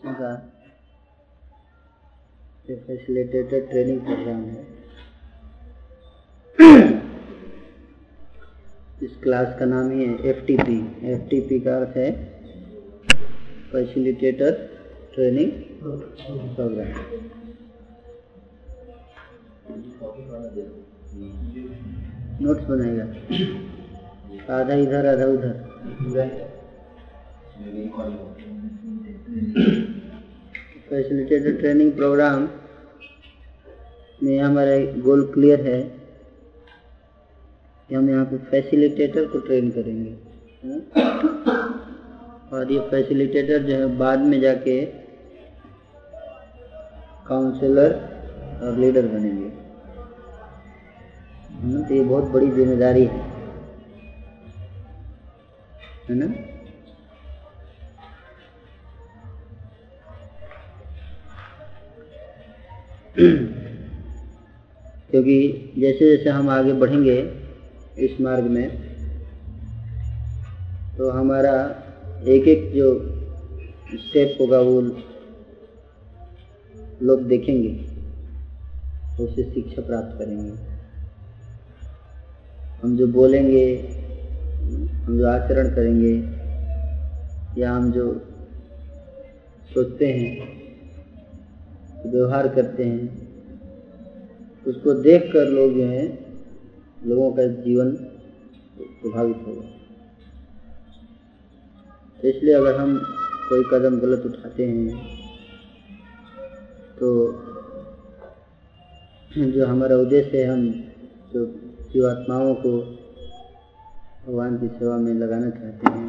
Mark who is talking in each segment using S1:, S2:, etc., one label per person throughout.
S1: बच्चों का facilitated training programme है। इस क्लास का नाम ही है F T P F T P का अर्थ है फैसिलिटेटर ट्रेनिंग प्रोग्राम नोट्स बनाएगा आधा इधर, आधा उधर। फैसिलिटेटेड ट्रेनिंग प्रोग्राम में हमारा गोल क्लियर है कि हम यहाँ पे फैसिलिटेटर को ट्रेन करेंगे। और ये फैसिलिटेटर जो है बाद में जाके काउंसलर और लीडर बनेंगे। तो ये बहुत बड़ी ज़िम्मेदारी है। है ना? क्योंकि जैसे जैसे हम आगे बढ़ेंगे इस मार्ग में तो हमारा एक एक जो स्टेप होगा वो लोग देखेंगे उससे शिक्षा प्राप्त करेंगे। हम जो बोलेंगे, हम जो आचरण करेंगे, या हम जो सोचते हैं व्यवहार करते हैं, उसको देखकर लोग जो है, लोगों का जीवन प्रभावित होगा। तो इसलिए अगर हम कोई कदम गलत उठाते हैं तो जो हमारा उद्देश्य है, हम जो जीवात्माओं को भगवान की सेवा में लगाना चाहते हैं,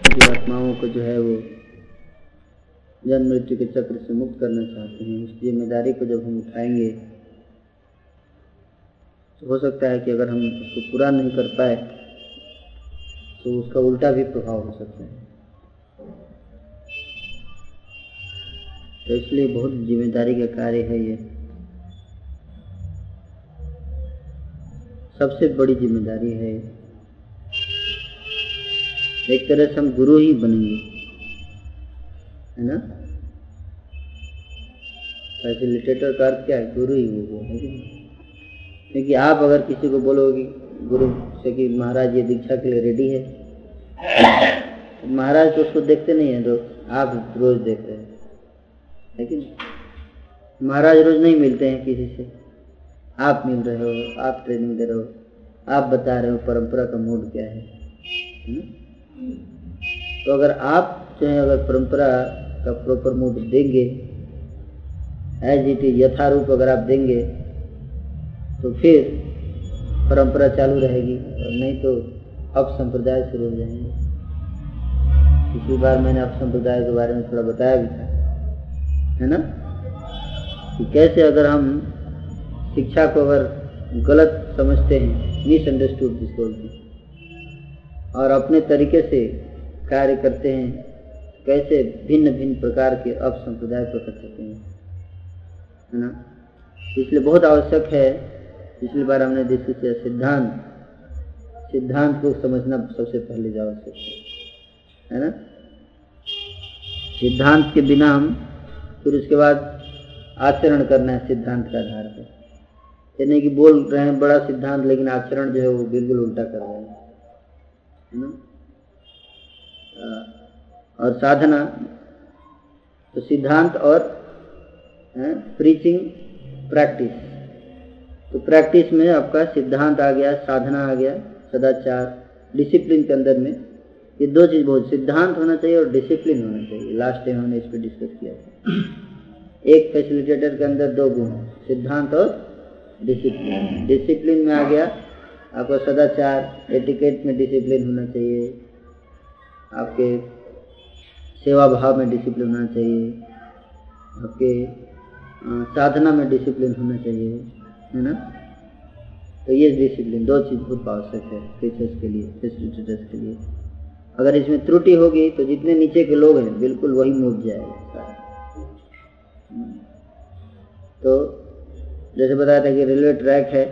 S1: जीवात्माओं को जो है वो जन्म मृत्यु के चक्र से मुक्त करना चाहते हैं। उस ज़िम्मेदारी को जब हम उठाएँगे तो हो सकता है कि अगर हम उसको पूरा नहीं कर पाए तो उसका उल्टा भी प्रभाव हो सकता है। तो इसलिए बहुत ज़िम्मेदारी का कार्य है ये। सबसे बड़ी ज़िम्मेदारी है, एक तरह से हम गुरु ही बनेंगे। है ना? फैसिलिटेटर का अर्थ क्या है? गुरु ही वो, है कि क्योंकि आप अगर किसी को बोलोगे गुरु से कि महाराज ये दीक्षा के लिए रेडी है तो महाराज तो उसको देखते नहीं है रोज आप रोज देख रहे हैं लेकिन महाराज रोज नहीं मिलते हैं किसी से। आप मिल रहे हो, आप ट्रेनिंग दे रहे हो, आप बता रहे हो परंपरा का मूड क्या है तो अगर आप जो है अगर परंपरा का प्रॉपर मूड देंगे। एज इट इज़ यथारूप अगर आप देंगे तो फिर परंपरा चालू रहेगी और नहीं तो अब संप्रदाय शुरू हो जाएँगे। पिछली बार मैंने अब संप्रदाय के बारे में थोड़ा बताया भी था, है ना? कि कैसे अगर हम शिक्षा को अगर गलत समझते हैं मिसअंडरस्टूड जिसको और अपने तरीके से कार्य करते हैं कैसे भिन्न भिन्न प्रकार के अब संप्रदाय प्रकट होते हैं। है ना? इसलिए बहुत आवश्यक है, पिछली बार हमने डिस्कस किया सिद्धांत। सिद्धांत को समझना सबसे पहले आवश्यक है। है ना? सिद्धांत के बिना हम फिर उसके बाद आचरण करना है सिद्धांत के आधार पर यानी कि बोल रहे हैं बड़ा सिद्धांत, लेकिन आचरण जो है वो बिल्कुल उल्टा कर रहे हैं। है ना? और साधना तो सिद्धांत और प्रीचिंग प्रैक्टिस तो प्रैक्टिस में आपका सिद्धांत आ गया, साधना आ गया, सदाचार डिसिप्लिन के अंदर में। ये दो चीज़ बहुत, सिद्धांत होना चाहिए और डिसिप्लिन होना चाहिए। लास्ट टाइम हमने इस पर डिस्कस किया था। एक फैसिलिटेटर के अंदर दो गुण, सिद्धांत और डिसिप्लिन डिसिप्लिन में आ गया, आपका सदाचार एटिकेट में डिसिप्लिन होना चाहिए। आपके सेवा भाव में डिसिप्लिन होना चाहिए। आपके साधना में डिसिप्लिन होना चाहिए, है ना? तो ये डिसिप्लिन दो चीज़ बहुत आवश्यक है टीचर्स के लिए फैसिलिटेटर्स के लिए। अगर इसमें त्रुटि होगी तो जितने नीचे के लोग हैं, बिल्कुल वही मुड़ जाएगा। तो जैसे बताया था कि रेलवे ट्रैक है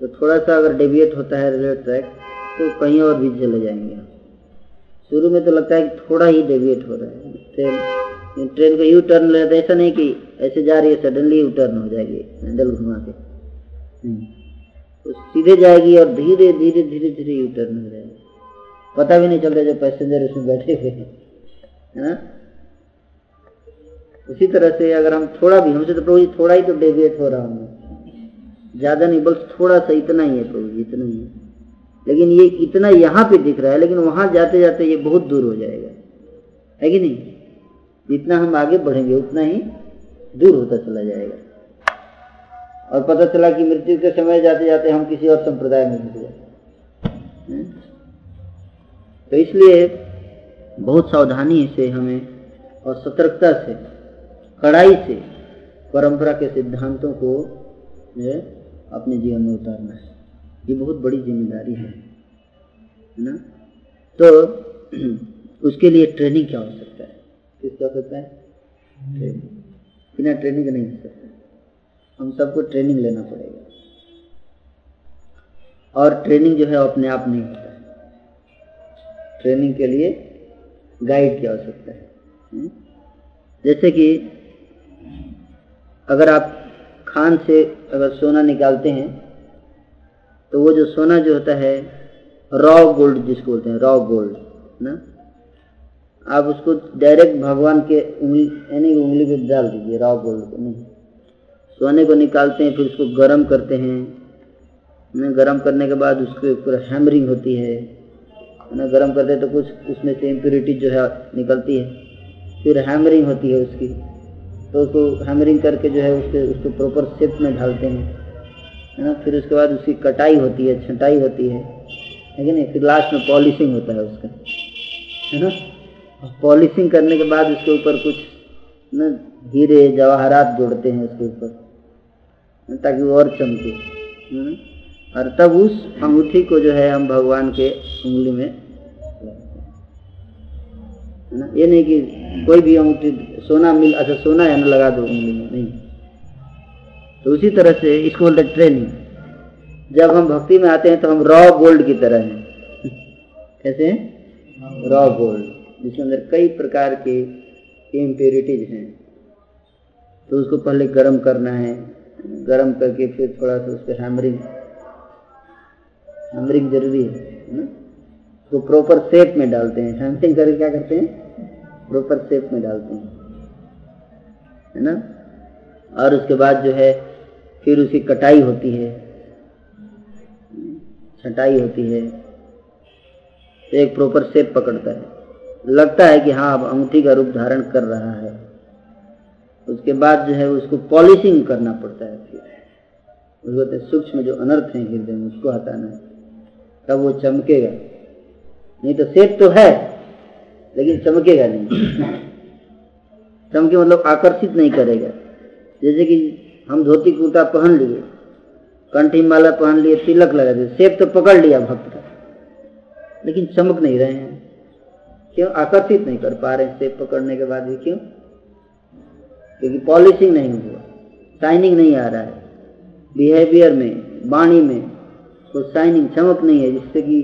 S1: तो थोड़ा सा अगर डेविएट होता है रेलवे ट्रैक तो कहीं और भी चले जाएँगे शुरू में तो लगता है कि थोड़ा ही डेविएट हो रहा है। ट्रेन ट्रेन को यू टर्न ले तो ऐसा नहीं कि ऐसे जा रही है सडनली यू टर्न हो जाएगी हैंडल घुमा के। तो सीधे जाएगी और धीरे धीरे धीरे धीरे यू टर्न हो जाएगी। पता भी नहीं चलता जो पैसेंजर उसमें बैठे हुए हैं। है ना? उसी तरह से अगर हम थोड़ा भी, हमसे तो प्रभु जी थोड़ा ही तो डेविएट हो रहा हूँ ज़्यादा नहीं, बस थोड़ा सा इतना ही है प्रभु जी, इतना ही है। लेकिन ये इतना यहाँ पे दिख रहा है, लेकिन वहाँ जाते जाते ये बहुत दूर हो जाएगा। है कि नहीं? जितना हम आगे बढ़ेंगे, उतना ही दूर होता चला जाएगा। और पता चला कि मृत्यु के समय जाते जाते हम किसी और संप्रदाय में घुस गए। तो इसलिए बहुत सावधानी से हमें और सतर्कता से, कड़ाई से परंपरा के सिद्धांतों को अपने जीवन में उतारना है। ये बहुत बड़ी ज़िम्मेदारी है है ना? तो उसके लिए ट्रेनिंग क्या हो सकता है? किस हो सकता है? ट्रेनिंग बिना ट्रेनिंग नहीं हो सकता। हम सबको ट्रेनिंग लेना पड़ेगा। और ट्रेनिंग जो है अपने आप नहीं होता। ट्रेनिंग के लिए गाइड की आवश्यकता है। जैसे कि अगर आप खान से अगर सोना निकालते हैं तो वो जो सोना जो होता है रॉ गोल्ड जिसको बोलते हैं रॉ गोल्ड ना? आप उसको डायरेक्ट भगवान के उंगली, यानी उंगली पे डाल दीजिए रॉ गोल्ड को, नहीं। सोने को निकालते हैं, फिर उसको गर्म करते हैं। ना, गर्म करने के बाद उसके ऊपर हैमरिंग होती है। ना, गर्म करते हैं तो कुछ उसमें से इम्प्योरिटी जो है, निकलती है। फिर हैमरिंग होती है उसकी। तो उसको हैमरिंग करके जो है, उसके, उसको प्रॉपर शेप में ढालते हैं। है ना? फिर उसके बाद उसकी कटाई होती है, छटाई होती है। है फिर लास्ट में पॉलिशिंग होता है उसका। है ना? पॉलिशिंग करने के बाद उसके ऊपर कुछ, ना, हीरे, जवाहरात जोड़ते हैं उसके ऊपर ताकि वो और चमके। और तब उस अंगूठी को जो है हम भगवान के उंगली में ना? ये नहीं कि कोई भी अंगूठी, सोना मिल अच्छा सोना है ना, लगा दो उंगली में, नहीं। तो उसी तरह से इसको बोलते ट्रेनिंग जब हम भक्ति में आते हैं तो हम रॉ गोल्ड की तरह हैं। कैसे हैं? रॉ गोल्ड जिसके अंदर कई प्रकार के इम्प्योरिटीज हैं। तो उसको पहले गर्म करना है। गर्म करके फिर थोड़ा सा उस पर हैमरिंग हैमरिंग ज़रूरी है ना? तो प्रॉपर शेप में डालते हैं। हैमरिंग करके क्या करते हैं? प्रॉपर शेप में डालते हैं। है ना? और उसके बाद जो है फिर उसकी कटाई होती है, छटाई होती है, एक प्रॉपर शेप पकड़ता है। लगता है कि हाँ अब अंगूठी का रूप धारण कर रहा है। उसके बाद जो है उसको पॉलिशिंग करना पड़ता है फिर। उसको सूक्ष्म जो अनर्थ है हृदय में, उसको हटाना है। तब वो चमकेगा। नहीं तो शेप तो है, लेकिन चमकेगा नहीं। चमके मतलब आकर्षित नहीं करेगा। जैसे कि हम धोती कुर्ता पहन लिए, कंठी माला पहन लिए, तिलक लगा दिए, सेब तो पकड़ लिया भक्त का। लेकिन चमक नहीं रहे हैं। क्यों? आकर्षित नहीं कर पा रहे सेब पकड़ने के बाद भी, क्यों? क्योंकि पॉलिशिंग नहीं हुआ, शाइनिंग नहीं आ रहा है। बिहेवियर में, वाणी में तो शाइनिंग चमक नहीं है, जिससे कि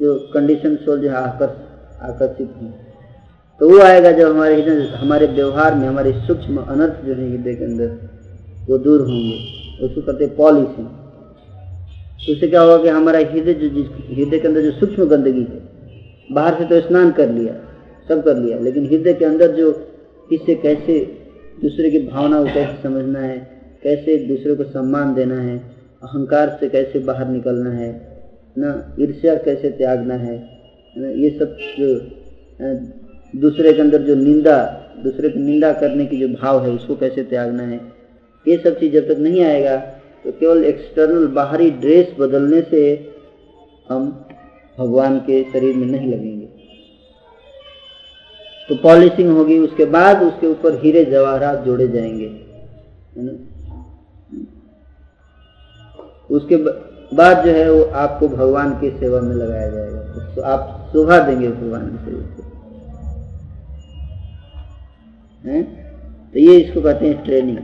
S1: जो कंडीशन सोल जो है आकर्षित हो। तो वो आएगा जब हमारे हमारे व्यवहार में, हमारे सूक्ष्म अनर्थ जो है, हृदय के अंदर। वो दूर होंगे, उसको कहते हैं पॉलिशिंग तो उससे क्या होगा कि हमारा हृदय जो हृदय के अंदर जो सूक्ष्म गंदगी है, बाहर से तो स्नान कर लिया, सब कर लिया, लेकिन हृदय के अंदर जो किससे कैसे दूसरे की भावना को कैसे समझना है, कैसे दूसरे को सम्मान देना है, अहंकार से कैसे बाहर निकलना है, ना ईर्ष्या कैसे त्यागना है, ना ये सब जो दूसरे के अंदर जो निंदा, दूसरे की निंदा करने की जो भाव है, उसको कैसे त्यागना है ये सब चीज़ जब तक नहीं आएगा तो केवल एक्सटर्नल बाहरी ड्रेस बदलने से हम भगवान के शरीर में नहीं लगेंगे। तो पॉलिशिंग होगी, उसके बाद उसके ऊपर हीरे जवाहरात जोड़े जाएँगे। उसके बाद जो है वो आपको भगवान की सेवा में लगाया जाएगा। तो आप शोभा देंगे भगवान के शरीर को तो ये इसको कहते हैं ट्रेनिंग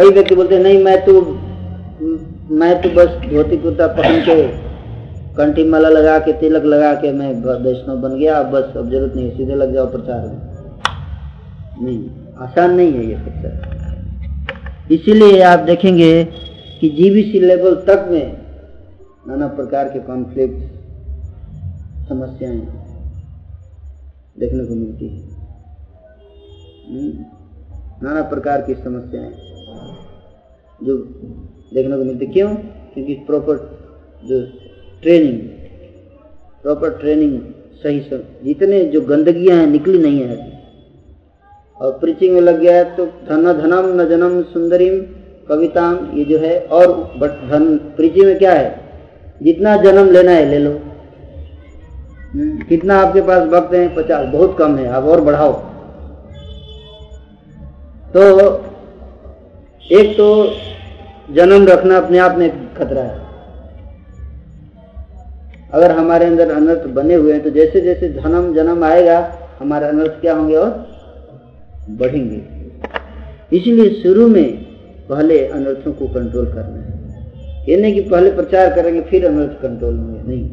S1: कई व्यक्ति बोलते नहीं मैं तो मैं तो बस धोती कुर्ता पहन के कंठी माला लगा के तिलक लगा के मैं वैष्णव बन गया अब बस अब ज़रूरत नहीं सीधे लग जाओ प्रचार में। नहीं आसान नहीं है ये प्रचार। इसीलिए आप देखेंगे कि जीबीसी लेवल तक में नाना प्रकार के कॉन्फ्लिक्ट समस्याएँ देखने को मिलती है। हम्म, नाना प्रकार की समस्याएँ। जो देखने को मिलती क्यों? क्योंकि प्रॉपर जो ट्रेनिंग प्रॉपर ट्रेनिंग सही सब जितने जो गंदगियाँ हैं निकली नहीं है और प्रीचिंग में लग गया है तो धन धनम न जनम सुंदरीम कविताम ये जो है और बट धन प्रीचिंग में क्या है? जितना जन्म लेना है ले लो। हम्म, कितना आपके पास वक्त है? पचास बहुत कम है आप और बढ़ाओ। तो एक तो जन्म रखना अपने आप में खतरा है। अगर हमारे अंदर अनर्थ बने हुए हैं तो जैसे जैसे जन्म जन्म आएगा, हमारे अनर्थ क्या होंगे और बढ़ेंगे। इसलिए शुरू में पहले अनर्थों को कंट्रोल करना है। ये नहीं कि पहले प्रचार करेंगे, फिर अनर्थ कंट्रोल होंगे, नहीं।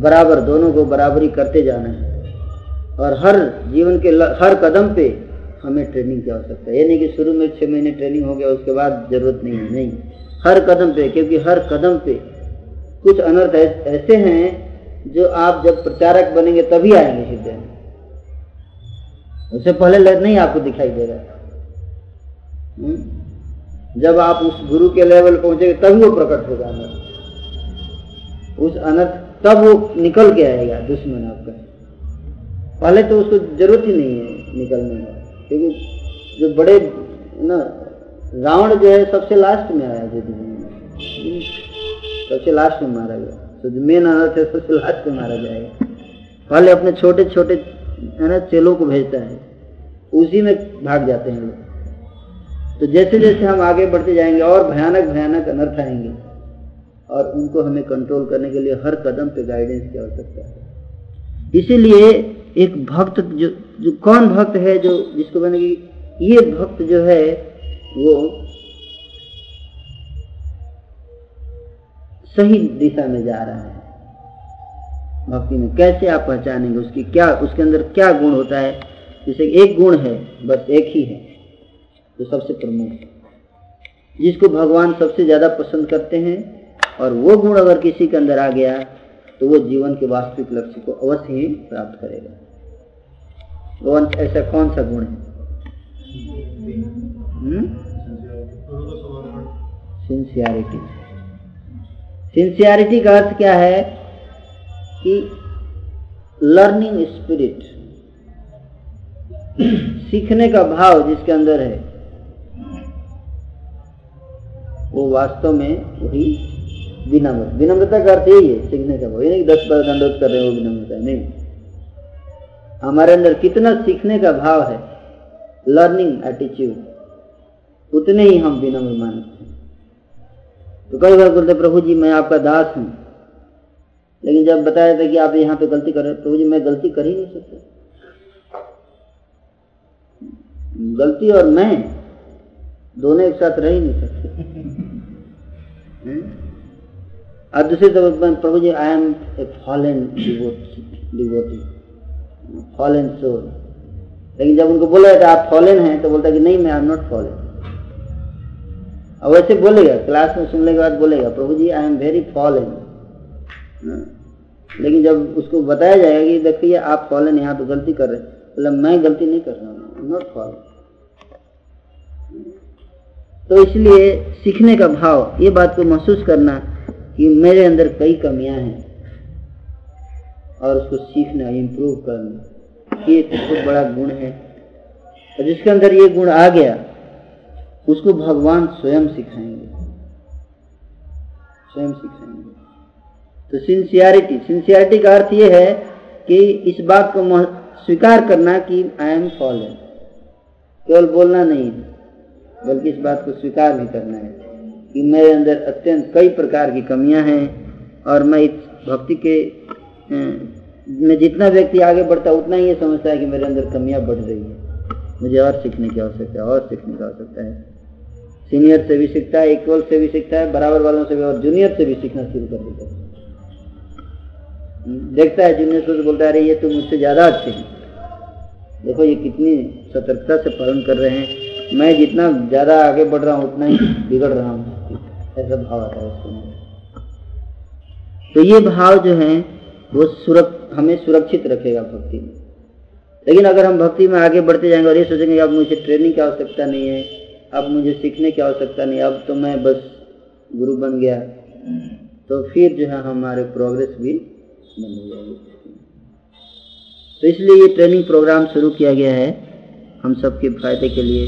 S1: बराबर, दोनों को बराबरी करते जाना है। और हर जीवन के हर कदम पे हमें ट्रेनिंग की आवश्यकता है। ये नहीं कि शुरू में छह महीने ट्रेनिंग हो गया, उसके बाद ज़रूरत नहीं है। नहीं। हर कदम पे, क्योंकि हर कदम पे कुछ अनर्थ ऐसे हैं जो आप जब प्रचारक बनेंगे तभी आएँगे में उससे पहले नहीं आपको दिखाई दे रहा हम्म? जब आप उस गुरु के लेवल पहुँचेंगे तभी वो प्रकट होगा अनर्थ। उस अनर्थ, तब वो निकल के आएगा दुश्मन आपका। पहले तो उसको ज़रूरत ही नहीं है निकलने का क्योंकि जो बड़े, ना, रावण जो है सबसे लास्ट में आया जो सबसे लास्ट में मारा गया। तो जो मेन अनर्थ है सबसे लास्ट में मारा जाएगा। पहले अपने छोटे छोटे, है ना, चेलों को भेजता है। उसी में भाग जाते हैं लोग। तो जैसे जैसे हम आगे बढ़ते जाएँगे, और भयानक भयानक अनर्थ आएँगे। और उनको हमें कंट्रोल करने के लिए हर कदम पे गाइडेंस की आवश्यकता है। इसीलिए एक भक्त जो जो कौन भक्त है जो, जिसको मैंने कि, ये भक्त जो है, वो सही दिशा में जा रहा है। भक्ति में कैसे आप पहचानेंगे उसकी क्या, उसके अंदर क्या गुण होता है? जैसे एक गुण है, बस एक ही है, जो सबसे प्रमुख है। जिसको भगवान सबसे ज़्यादा पसंद करते हैं, और वो गुण अगर किसी के अंदर आ गया तो वो जीवन के वास्तविक लक्ष्य को अवश्य ही प्राप्त करेगा। वो ऐसा कौन सा गुण है? सिंसियरिटी सिंसियरिटी का अर्थ क्या है? कि लर्निंग स्पिरिट सीखने का भाव जिसके अंदर है, वो वास्तव में वही विनम्र विनम्रता का अर्थ यही है, सीखने का भाव। ये नहीं दस बार दंडोत कर रहे हो, विनम्रता। नहीं। हमारे अंदर कितना सीखने का भाव है? लर्निंग एटीट्यूड उतने ही हम विनम्र मानते हैं। तो कई बार बोलते, प्रभु जी, मैं आपका दास हूँ। लेकिन जब बताया था कि आप यहाँ पे गलती कर रहे प्रभु जी, मैं गलती कर ही नहीं सकता। गलती और मैं दोनों एक साथ रह ही नहीं सकते। दूसरी तरफ़, प्रभु जी I am a fallen devotee fallen soul लेकिन जब उनको बोला जाता आप फॉलन हैं तो बोलता कि, नहीं, मैं आई एम नॉट फॉलन और वैसे बोलेगा क्लास में सुनने के बाद बोलेगा, प्रभु जी आई एम वेरी फॉलन लेकिन जब उसको बताया जाएगा कि देखिए आप फॉलन यहाँ तो गलती कर रहे मतलब मैं गलती नहीं कर रहा हूँ नॉट फॉलन तो इसलिए सीखने का भाव, ये बात को महसूस करना कि मेरे अंदर कई कमियाँ हैं। और उसको सीखना इम्प्रूव करना। ये बहुत बड़ा गुण है। और जिसके अंदर ये गुण आ गया, उसको भगवान स्वयं सिखाएँगे। स्वयं सिखाएँगे। तो सिंसियरिटी सिंसियरिटी का अर्थ ये है कि इस बात को स्वीकार करना कि आई एम फॉलन केवल बोलना नहीं, बल्कि इस बात को स्वीकार भी करना है कि मेरे अंदर अत्यंत कई प्रकार की कमियाँ हैं और मैं इस भक्ति के में जितना व्यक्ति आगे बढ़ता, उतना ही ये समझता है कि मेरे अंदर कमियाँ बढ़ रही है। मुझे और सीखने की आवश्यकता है, और सीखने की आवश्यकता है। सीनियर से भी सीखता है इक्वल से भी सीखता है, बराबर वालों से भी और जूनियर से भी सीखना शुरू कर देता है। देखता है जूनियर तो बोलता है ये तो मुझसे ज़्यादा अच्छे हैं। देखो, ये कितनी सतर्कता से पालन कर रहे हैं। मैं जितना ज़्यादा आगे बढ़ रहा हूँ, उतना ही बिगड़ रहा हूँ। ऐसा भाव आता है तो ये भाव जो है वो सुरक, हमें सुरक्षित रखेगा भक्ति में। लेकिन अगर हम भक्ति में आगे बढ़ते जाएँगे और ये सोचेंगे अब मुझे ट्रेनिंग की आवश्यकता नहीं है, अब मुझे सीखने की आवश्यकता नहीं, अब तो मैं बस गुरु बन गया तो फिर जो है हमारे प्रोग्रेस भी हो जाएगी। तो इसलिए ये ट्रेनिंग प्रोग्राम शुरू किया गया है हम सबके फ़ायदे के लिए,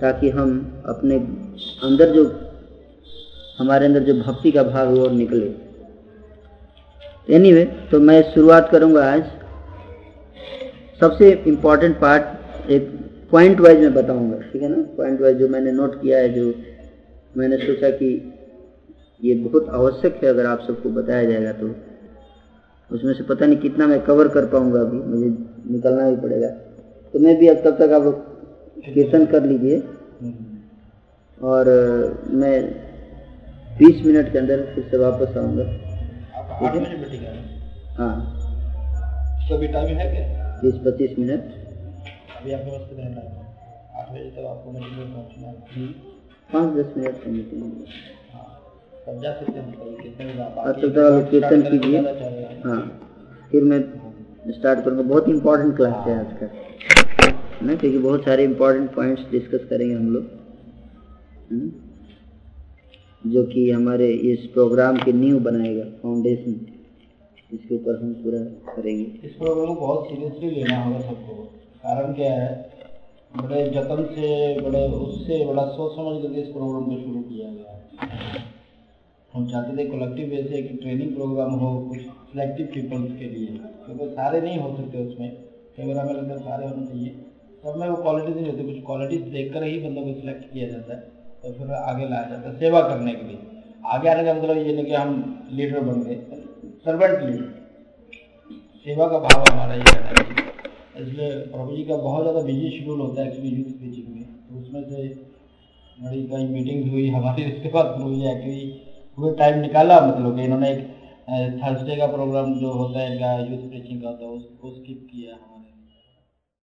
S1: ताकि हम अपने अंदर जो, हमारे अंदर जो भक्ति का भाव वो निकले। एनीवे anyway, तो मैं शुरुआत करूँगा आज। सबसे इम्पोर्टेंट पार्ट एक पॉइंट वाइज में बताऊँगा ठीक है ना? पॉइंट वाइज जो मैंने नोट किया है जो मैंने सोचा कि ये बहुत आवश्यक है अगर आप सबको बताया जाएगा तो। उसमें से पता नहीं कितना मैं कवर कर पाऊँगा अभी मुझे निकलना भी पड़ेगा। तो मैं भी अब तब तक आप कीर्तन कर लीजिए। और मैं 20 मिनट के अंदर फिर से वापस आऊँगा। हाँ?
S2: तो टाइम है क्या?
S1: बीस पच्चीस मिनट।
S2: अभी आपके पास कितना टाइम है? आठ बजे तक आपको मीटिंग पहुँचना है।
S1: पाँच दस मिनट की मीटिंग
S2: तब सकते हैं
S1: अच्छा तो कीर्तन कीजिए। हाँ। फिर मैं स्टार्ट करूँगा। बहुत इंपॉर्टेंट क्लास है आज का। ना? क्योंकि बहुत सारे इंपॉर्टेंट पॉइंट्स डिस्कस करेंगे हम लोग। जो कि हमारे इस प्रोग्राम के न्यू बनाएगा फाउंडेशन इसके ऊपर हम पूरा करेंगे।
S2: इस प्रोग्राम को बहुत सीरियसली लेना होगा सबको। कारण क्या है? बड़े जतन से, बड़े उससे, बड़ा सोच समझ करके इस प्रोग्राम को शुरू किया गया हम चाहते थे कलेक्टिव वैसे कि ट्रेनिंग प्रोग्राम हो, कुछ सिलेक्टिव पीपल्स के लिए। क्योंकि सारे नहीं हो सकते उसमें। कैमरा में लगता सारे होने चाहिए। सब में वो क्वालिटीज नहीं होती कुछ क्वालिटीज देख कर ही बंदों को सिलेक्ट किया जाता है। तो फिर आगे लाया जाता है, सेवा करने के लिए। आगे आने का मतलब ये नहीं कि हम लीडर बन गए सर्वेंट लीडर सेवा का भाव हमारा ये रहना चाहिए इसलिए प्रभु जी का बहुत ज़्यादा बिज़ी शेड्यूल होता है एक्चुअली यूथ स्पीचिंग में। तो उसमें से बड़ी कई मीटिंग्स हुई, हमारी उसके बाद प्रभु जी एक्चुअली वो टाइम निकाला मतलब कि इन्होंने एक थर्सडे का प्रोग्राम जो होता है, इनका यूथ प्रीचिंग का होता है उसको स्किप किया। हमारे